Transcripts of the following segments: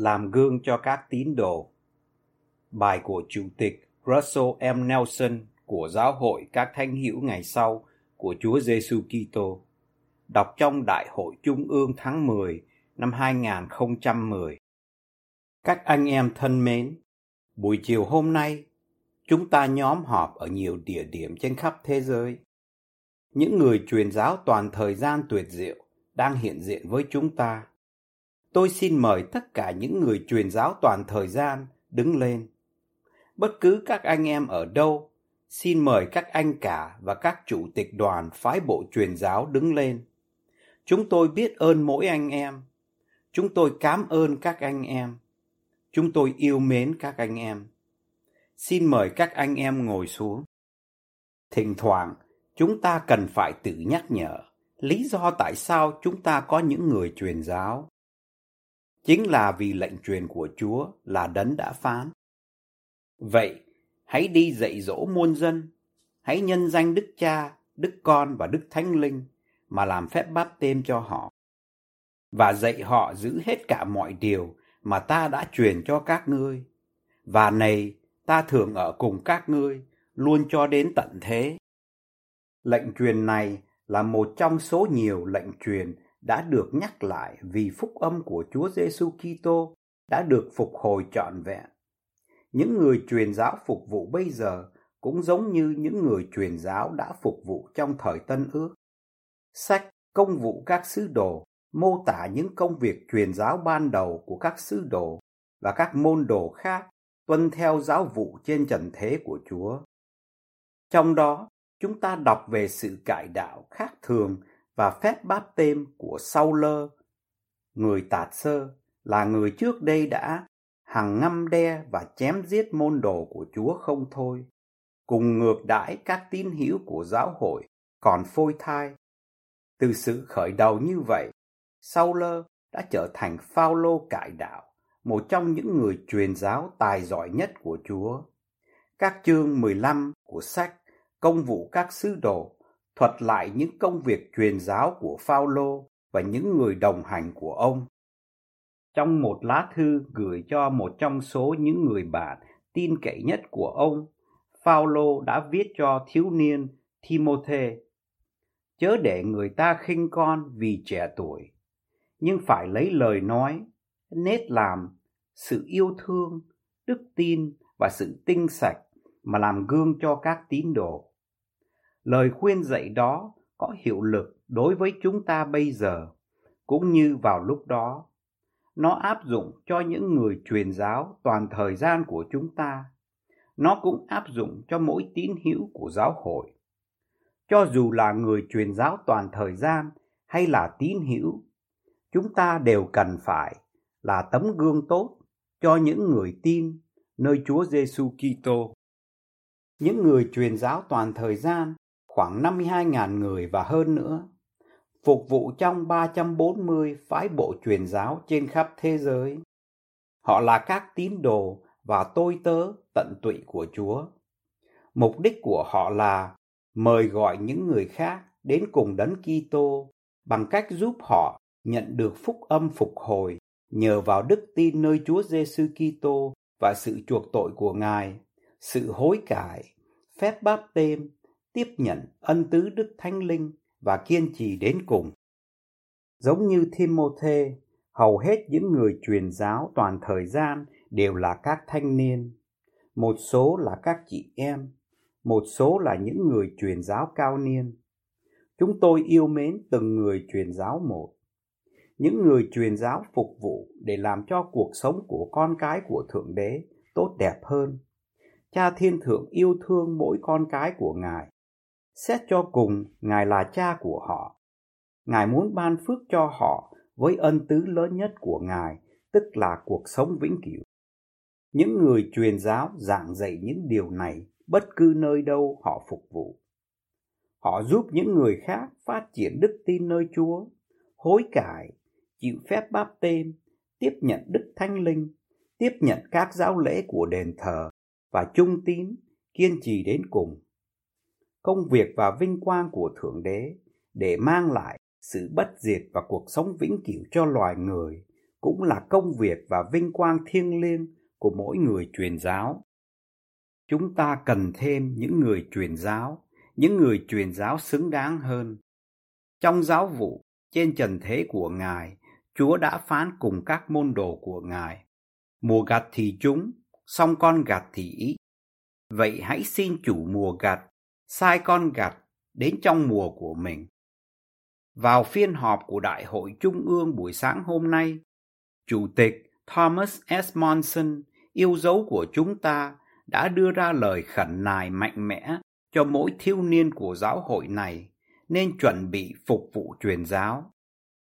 Làm gương cho các tín đồ. Bài của Chủ tịch Russell M. Nelson của Giáo hội các thánh hữu ngày sau của Chúa Giêsu Kitô, đọc trong Đại hội Trung ương tháng 10 năm 2010. Các anh em thân mến, buổi chiều hôm nay, chúng ta nhóm họp ở nhiều địa điểm trên khắp thế giới. Những người truyền giáo toàn thời gian tuyệt diệu đang hiện diện với chúng ta tôi xin mời tất cả những người truyền giáo toàn thời gian đứng lên. Bất cứ các anh em ở đâu, xin mời các anh cả và các chủ tịch đoàn phái bộ truyền giáo đứng lên. Chúng tôi biết ơn mỗi anh em. Chúng tôi cảm ơn các anh em. Chúng tôi yêu mến các anh em. Xin mời các anh em ngồi xuống. Thỉnh thoảng, chúng ta cần phải tự nhắc nhở lý do tại sao chúng ta có những người truyền giáo chính là vì lệnh truyền của Chúa là đấng đã phán. Vậy, hãy đi dạy dỗ muôn dân, hãy nhân danh Đức Cha, Đức Con và Đức Thánh Linh mà làm phép báp tên cho họ. Và dạy họ giữ hết cả mọi điều mà ta đã truyền cho các ngươi. Và này, ta thường ở cùng các ngươi, luôn cho đến tận thế. Lệnh truyền này là một trong số nhiều lệnh truyền đã được nhắc lại vì phúc âm của Chúa Giêsu Kitô đã được phục hồi trọn vẹn. Những người truyền giáo phục vụ bây giờ cũng giống như những người truyền giáo đã phục vụ trong thời Tân Ước. Sách Công vụ các sứ đồ mô tả những công việc truyền giáo ban đầu của các sứ đồ và các môn đồ khác tuân theo giáo vụ trên trần thế của Chúa. Trong đó, chúng ta đọc về sự cải đạo khác thường và phép báp tên của Sau Lơ, người Tạt Sơ là người trước đây đã hằng ngâm đe và chém giết môn đồ của Chúa không thôi, cùng ngược đãi các tín hữu của giáo hội còn phôi thai. Từ sự khởi đầu như vậy, Sau Lơ đã trở thành Phaolô cải đạo, một trong những người truyền giáo tài giỏi nhất của Chúa. Các chương 15 của sách Công vụ các sứ đồ thuật lại những công việc truyền giáo của Phaolô và những người đồng hành của ông. Trong một lá thư gửi cho một trong số những người bạn tin cậy nhất của ông, Phaolô đã viết cho thiếu niên Timôthê: Chớ để người ta khinh con vì trẻ tuổi, nhưng phải lấy lời nói, nết làm, sự yêu thương, đức tin và sự tinh sạch mà làm gương cho các tín đồ lời khuyên dạy đó có hiệu lực đối với chúng ta bây giờ, cũng như vào lúc đó. Nó áp dụng cho những người truyền giáo toàn thời gian của chúng ta. Nó cũng áp dụng cho mỗi tín hữu của giáo hội. Cho dù là người truyền giáo toàn thời gian hay là tín hữu, chúng ta đều cần phải là tấm gương tốt cho những người tin nơi Chúa Giêsu Kitô. Những người truyền giáo toàn thời gian khoảng 52.000 người và hơn nữa, phục vụ trong 340 phái bộ truyền giáo trên khắp thế giới. Họ là các tín đồ và tôi tớ tận tụy của Chúa. Mục đích của họ là mời gọi những người khác đến cùng đấng Kitô bằng cách giúp họ nhận được phúc âm phục hồi nhờ vào đức tin nơi Chúa Giêsu Kitô và sự chuộc tội của Ngài, sự hối cải, phép báp tên tiếp nhận ân tứ Đức Thánh Linh và kiên trì đến cùng. Giống như Timôthê, hầu hết những người truyền giáo toàn thời gian đều là các thanh niên, một số là các chị em, một số là những người truyền giáo cao niên. Chúng tôi yêu mến từng người truyền giáo một. Những người truyền giáo phục vụ để làm cho cuộc sống của con cái của Thượng Đế tốt đẹp hơn. Cha Thiên Thượng yêu thương mỗi con cái của Ngài Xét cho cùng, Ngài là cha của họ. Ngài muốn ban phước cho họ với ân tứ lớn nhất của Ngài, tức là cuộc sống vĩnh cửu. Những người truyền giáo giảng dạy những điều này bất cứ nơi đâu họ phục vụ. Họ giúp những người khác phát triển đức tin nơi Chúa, hối cải, chịu phép báp tên, tiếp nhận đức thánh linh, tiếp nhận các giáo lễ của đền thờ và trung tín, kiên trì đến cùng. Công việc và vinh quang của Thượng Đế để mang lại sự bất diệt và cuộc sống vĩnh cửu cho loài người cũng là công việc và vinh quang thiêng liêng của mỗi người truyền giáo. Chúng ta cần thêm những người truyền giáo, những người truyền giáo xứng đáng hơn. Trong giáo vụ, trên trần thế của Ngài, Chúa đã phán cùng các môn đồ của Ngài. Mùa gặt thì chúng, song con gặt thì ít. Vậy hãy xin chủ mùa gặt, sai con gặt đến trong mùa của mình. Vào phiên họp của Đại hội Trung ương buổi sáng hôm nay, Chủ tịch Thomas S. Monson, yêu dấu của chúng ta, đã đưa ra lời khẩn nài mạnh mẽ cho mỗi thiếu niên của giáo hội này nên chuẩn bị phục vụ truyền giáo.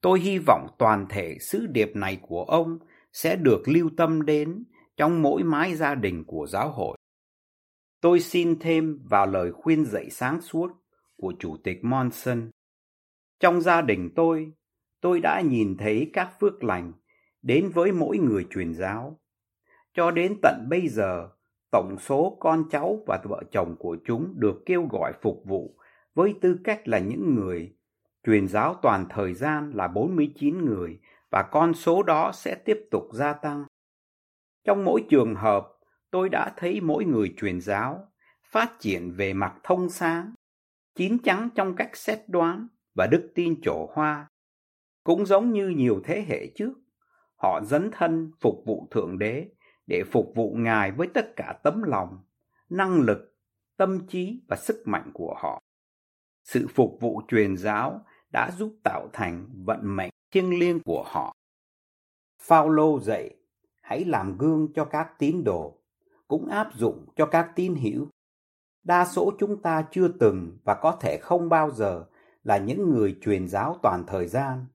Tôi hy vọng toàn thể sứ điệp này của ông sẽ được lưu tâm đến trong mỗi mái gia đình của giáo hội. Tôi xin thêm vào lời khuyên dạy sáng suốt của Chủ tịch Monson. Trong gia đình tôi, tôi đã nhìn thấy các phước lành đến với mỗi người truyền giáo. Cho đến tận bây giờ, tổng số con cháu và vợ chồng của chúng được kêu gọi phục vụ với tư cách là những người truyền giáo toàn thời gian là 49 người và con số đó sẽ tiếp tục gia tăng. Trong mỗi trường hợp, tôi đã thấy mỗi người truyền giáo phát triển về mặt thông sáng, chín chắn trong cách xét đoán và đức tin trổ hoa. Cũng giống như nhiều thế hệ trước, họ dấn thân phục vụ Thượng Đế để phục vụ Ngài với tất cả tấm lòng, năng lực, tâm trí và sức mạnh của họ. Sự phục vụ truyền giáo đã giúp tạo thành vận mệnh thiêng liêng của họ. Phaolô dạy, hãy làm gương cho các tín đồ, cũng áp dụng cho các tín hữu. Đa số chúng ta chưa từng và có thể không bao giờ là những người truyền giáo toàn thời gian,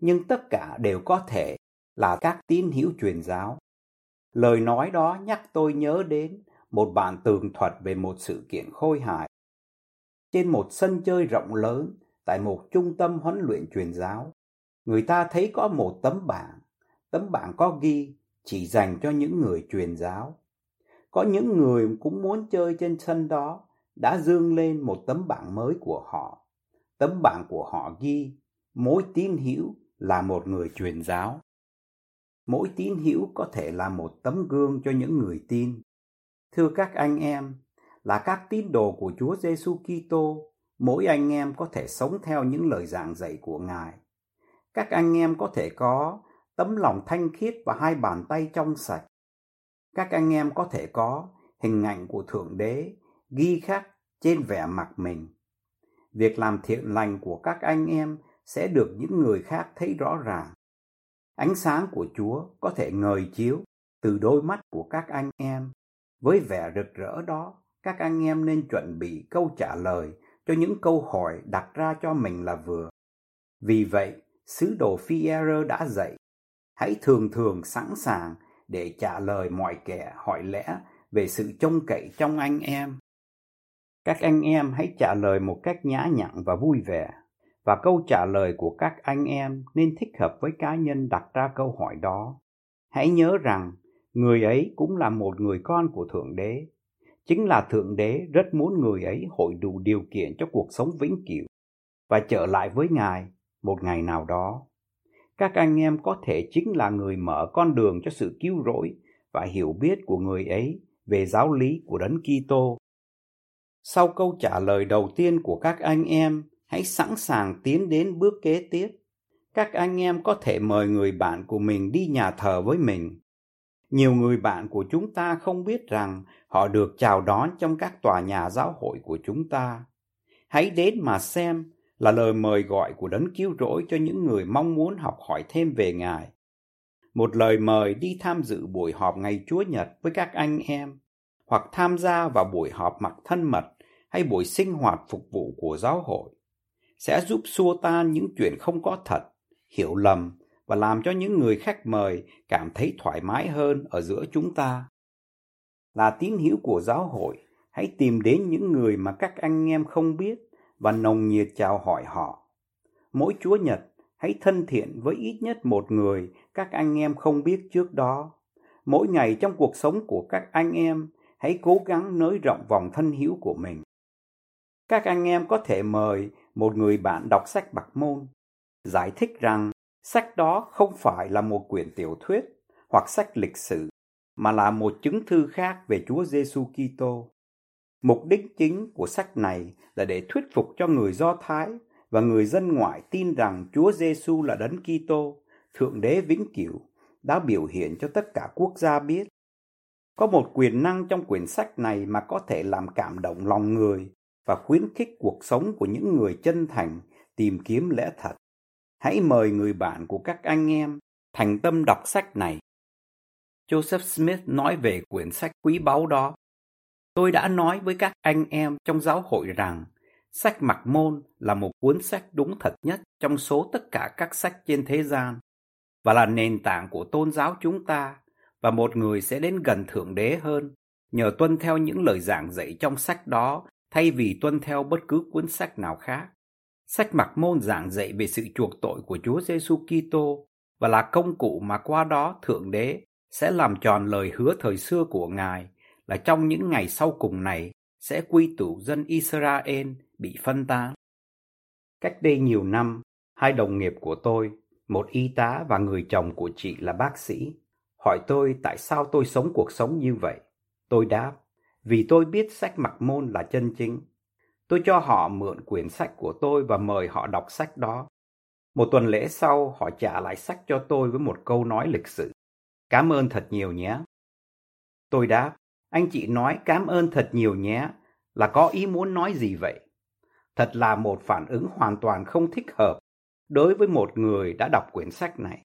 nhưng tất cả đều có thể là các tín hữu truyền giáo. Lời nói đó nhắc tôi nhớ đến một bản tường thuật về một sự kiện khôi hài. Trên một sân chơi rộng lớn tại một trung tâm huấn luyện truyền giáo, người ta thấy có một tấm bảng. Tấm bảng có ghi chỉ dành cho những người truyền giáo. Có những người cũng muốn chơi trên sân đó đã dương lên một tấm bảng mới của họ. Tấm bảng của họ ghi mỗi tín hữu là một người truyền giáo. Mỗi tín hữu có thể là một tấm gương cho những người tin. Thưa các anh em, là các tín đồ của Chúa Giêsu Kitô, mỗi anh em có thể sống theo những lời giảng dạy của Ngài. Các anh em có thể có tấm lòng thanh khiết và hai bàn tay trong sạch. Các anh em có thể có hình ảnh của Thượng Đế ghi khắc trên vẻ mặt mình. Việc làm thiện lành của các anh em sẽ được những người khác thấy rõ ràng. Ánh sáng của Chúa có thể ngời chiếu từ đôi mắt của các anh em. Với vẻ rực rỡ đó, các anh em nên chuẩn bị câu trả lời cho những câu hỏi đặt ra cho mình là vừa. Vì vậy, sứ đồ phi đã dạy, hãy thường thường sẵn sàng để trả lời mọi kẻ hỏi lẽ về sự trông cậy trong anh em. Các anh em hãy trả lời một cách nhã nhặn và vui vẻ và câu trả lời của các anh em nên thích hợp với cá nhân đặt ra câu hỏi đó. Hãy nhớ rằng, người ấy cũng là một người con của Thượng Đế. Chính là Thượng Đế rất muốn người ấy hội đủ điều kiện cho cuộc sống vĩnh cửu và trở lại với Ngài một ngày nào đó. Các anh em có thể chính là người mở con đường cho sự cứu rỗi và hiểu biết của người ấy về giáo lý của Đấng Kitô. Sau câu trả lời đầu tiên của các anh em, hãy sẵn sàng tiến đến bước kế tiếp. Các anh em có thể mời người bạn của mình đi nhà thờ với mình. Nhiều người bạn của chúng ta không biết rằng họ được chào đón trong các tòa nhà giáo hội của chúng ta. Hãy đến mà xem là lời mời gọi của đấng cứu rỗi cho những người mong muốn học hỏi thêm về Ngài. Một lời mời đi tham dự buổi họp ngày Chúa Nhật với các anh em, hoặc tham gia vào buổi họp mặt thân mật hay buổi sinh hoạt phục vụ của giáo hội sẽ giúp xua tan những chuyện không có thật, hiểu lầm và làm cho những người khách mời cảm thấy thoải mái hơn ở giữa chúng ta. Là tín hữu của giáo hội, hãy tìm đến những người mà các anh em không biết và nồng nhiệt chào hỏi họ. Mỗi Chúa Nhật, hãy thân thiện với ít nhất một người các anh em không biết trước đó. Mỗi ngày trong cuộc sống của các anh em, hãy cố gắng nới rộng vòng thân hữu của mình. Các anh em có thể mời một người bạn đọc sách bạc môn, giải thích rằng sách đó không phải là một quyển tiểu thuyết hoặc sách lịch sử, mà là một chứng thư khác về Chúa Giêsu Kitô. Mục đích chính của sách này là để thuyết phục cho người Do Thái và người dân ngoại tin rằng Chúa Giêsu là Đấng Kitô, Thượng Đế vĩnh cửu, đã biểu hiện cho tất cả quốc gia biết. Có một quyền năng trong quyển sách này mà có thể làm cảm động lòng người và khuyến khích cuộc sống của những người chân thành tìm kiếm lẽ thật. Hãy mời người bạn của các anh em thành tâm đọc sách này. Joseph Smith nói về quyển sách quý báu đó. Tôi đã nói với các anh em trong giáo hội rằng, sách Mặc Môn là một cuốn sách đúng thật nhất trong số tất cả các sách trên thế gian và là nền tảng của tôn giáo chúng ta, và một người sẽ đến gần Thượng Đế hơn nhờ tuân theo những lời giảng dạy trong sách đó thay vì tuân theo bất cứ cuốn sách nào khác. Sách Mặc Môn giảng dạy về sự chuộc tội của Chúa Giêsu Kitô và là công cụ mà qua đó Thượng Đế sẽ làm tròn lời hứa thời xưa của Ngài là trong những ngày sau cùng này sẽ quy tụ dân Israel bị phân tán. Cách đây nhiều năm, hai đồng nghiệp của tôi, một y tá và người chồng của chị là bác sĩ, hỏi tôi tại sao tôi sống cuộc sống như vậy. Tôi đáp, vì tôi biết sách mặc môn là chân chính. Tôi cho họ mượn quyển sách của tôi và mời họ đọc sách đó. Một tuần lễ sau, họ trả lại sách cho tôi với một câu nói lịch sự. Cảm ơn thật nhiều nhé. Tôi đáp, anh chị nói cảm ơn thật nhiều nhé, là có ý muốn nói gì vậy? Thật là một phản ứng hoàn toàn không thích hợp đối với một người đã đọc quyển sách này.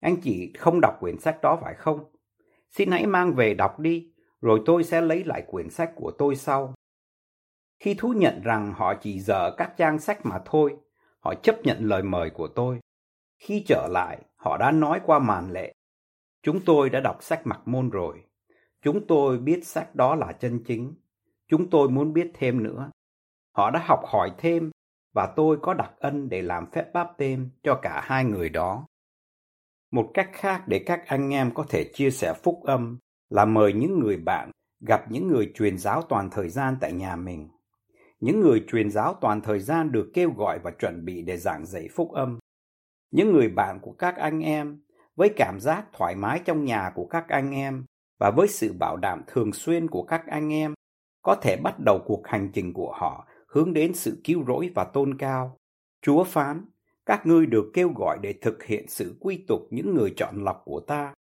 Anh chị không đọc quyển sách đó phải không? Xin hãy mang về đọc đi, rồi tôi sẽ lấy lại quyển sách của tôi sau. Khi thú nhận rằng họ chỉ dở các trang sách mà thôi, họ chấp nhận lời mời của tôi. Khi trở lại, họ đã nói qua màn lệ. Chúng tôi đã đọc sách mặc môn rồi. Chúng tôi biết sách đó là chân chính. Chúng tôi muốn biết thêm nữa. Họ đã học hỏi thêm và tôi có đặc ân để làm phép báp tên cho cả hai người đó. Một cách khác để các anh em có thể chia sẻ phúc âm là mời những người bạn gặp những người truyền giáo toàn thời gian tại nhà mình. Những người truyền giáo toàn thời gian được kêu gọi và chuẩn bị để giảng dạy phúc âm. Những người bạn của các anh em với cảm giác thoải mái trong nhà của các anh em và với sự bảo đảm thường xuyên của các anh em có thể bắt đầu cuộc hành trình của họ hướng đến sự cứu rỗi và tôn cao. Chúa phán, các ngươi được kêu gọi để thực hiện sự quy tục những người chọn lọc của ta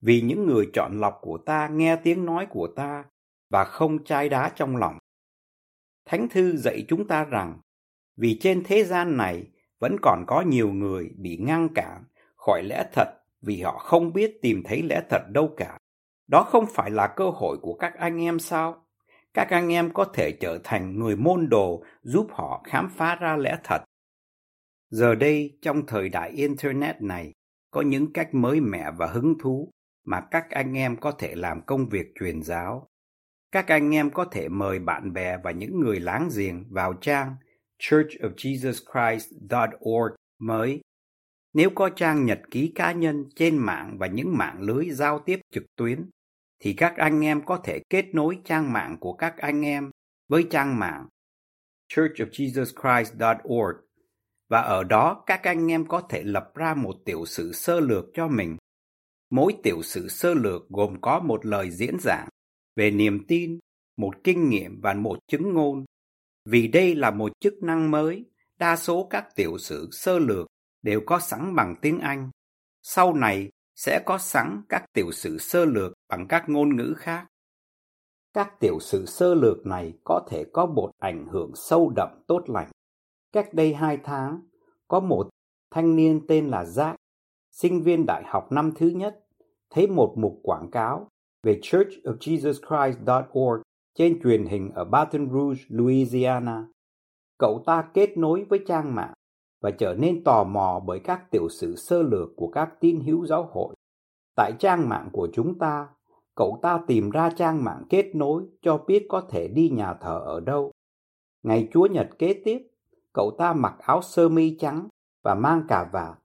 vì những người chọn lọc của ta nghe tiếng nói của ta và không chai đá trong lòng. Thánh thư dạy chúng ta rằng, vì trên thế gian này vẫn còn có nhiều người bị ngăn cản khỏi lẽ thật vì họ không biết tìm thấy lẽ thật đâu cả. Đó không phải là cơ hội của các anh em sao? Các anh em có thể trở thành người môn đồ giúp họ khám phá ra lẽ thật. Giờ đây, trong thời đại Internet này, có những cách mới mẻ và hứng thú mà các anh em có thể làm công việc truyền giáo. Các anh em có thể mời bạn bè và những người láng giềng vào trang churchofjesuschrist.org mới. Nếu có trang nhật ký cá nhân trên mạng và những mạng lưới giao tiếp trực tuyến, thì các anh em có thể kết nối trang mạng của các anh em với trang mạng churchofjesuschrist.org và ở đó các anh em có thể lập ra một tiểu sử sơ lược cho mình Mỗi tiểu sử sơ lược gồm có một lời diễn giảng về niềm tin, một kinh nghiệm và một chứng ngôn. Vì đây là một chức năng mới, đa số các tiểu sử sơ lược đều có sẵn bằng tiếng Anh. Sau này sẽ có sẵn các tiểu sử sơ lược bằng các ngôn ngữ khác. Các tiểu sử sơ lược này có thể có một ảnh hưởng sâu đậm tốt lành. Cách đây hai tháng, có một thanh niên tên là Jack, sinh viên đại học năm thứ nhất, thấy một mục quảng cáo về churchofjesuschrist.org trên truyền hình ở Baton Rouge, Louisiana. Cậu ta kết nối với trang mạng và trở nên tò mò bởi các tiểu sử sơ lược của các tín hữu giáo hội. Tại trang mạng của chúng ta, cậu ta tìm ra trang mạng kết nối cho biết có thể đi nhà thờ ở đâu. Ngày Chúa Nhật kế tiếp, cậu ta mặc áo sơ mi trắng và mang cà vạt,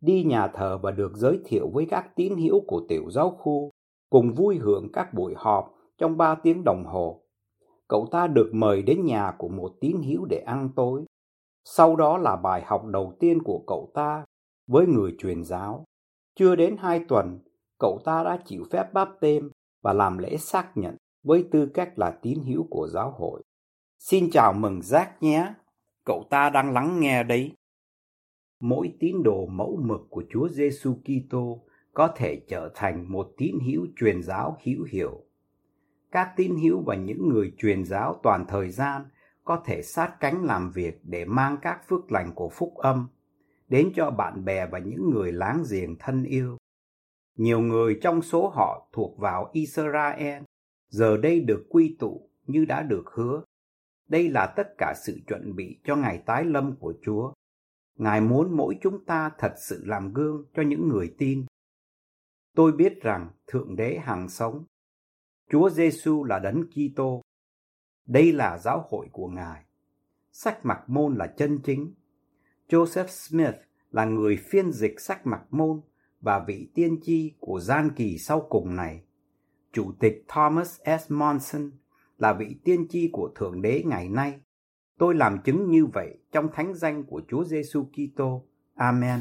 đi nhà thờ và được giới thiệu với các tín hữu của tiểu giáo khu, cùng vui hưởng các buổi họp trong ba tiếng đồng hồ. Cậu ta được mời đến nhà của một tín hữu để ăn tối. Sau đó là bài học đầu tiên của cậu ta với người truyền giáo. Chưa đến hai tuần, cậu ta đã chịu phép báp tên và làm lễ xác nhận với tư cách là tín hữu của giáo hội. Xin chào mừng Giác nhé, cậu ta đang lắng nghe đấy. Mỗi tín đồ mẫu mực của Chúa Giêsu Kitô có thể trở thành một tín hữu truyền giáo hữu hiệu. Các tín hữu và những người truyền giáo toàn thời gian có thể sát cánh làm việc để mang các phước lành của phúc âm, đến cho bạn bè và những người láng giềng thân yêu. Nhiều người trong số họ thuộc vào Israel, giờ đây được quy tụ như đã được hứa. Đây là tất cả sự chuẩn bị cho ngày tái lâm của Chúa. Ngài muốn mỗi chúng ta thật sự làm gương cho những người tin. Tôi biết rằng Thượng Đế hàng sống. Chúa Giêsu là Đấng Kitô. Đây là giáo hội của Ngài. Sách Mặc Môn là chân chính. Joseph Smith là người phiên dịch sách Mặc Môn và vị tiên tri của gian kỳ sau cùng này. Chủ tịch Thomas S. Monson là vị tiên tri của Thượng Đế ngày nay. Tôi làm chứng như vậy trong thánh danh của Chúa Giêsu Kitô. Amen.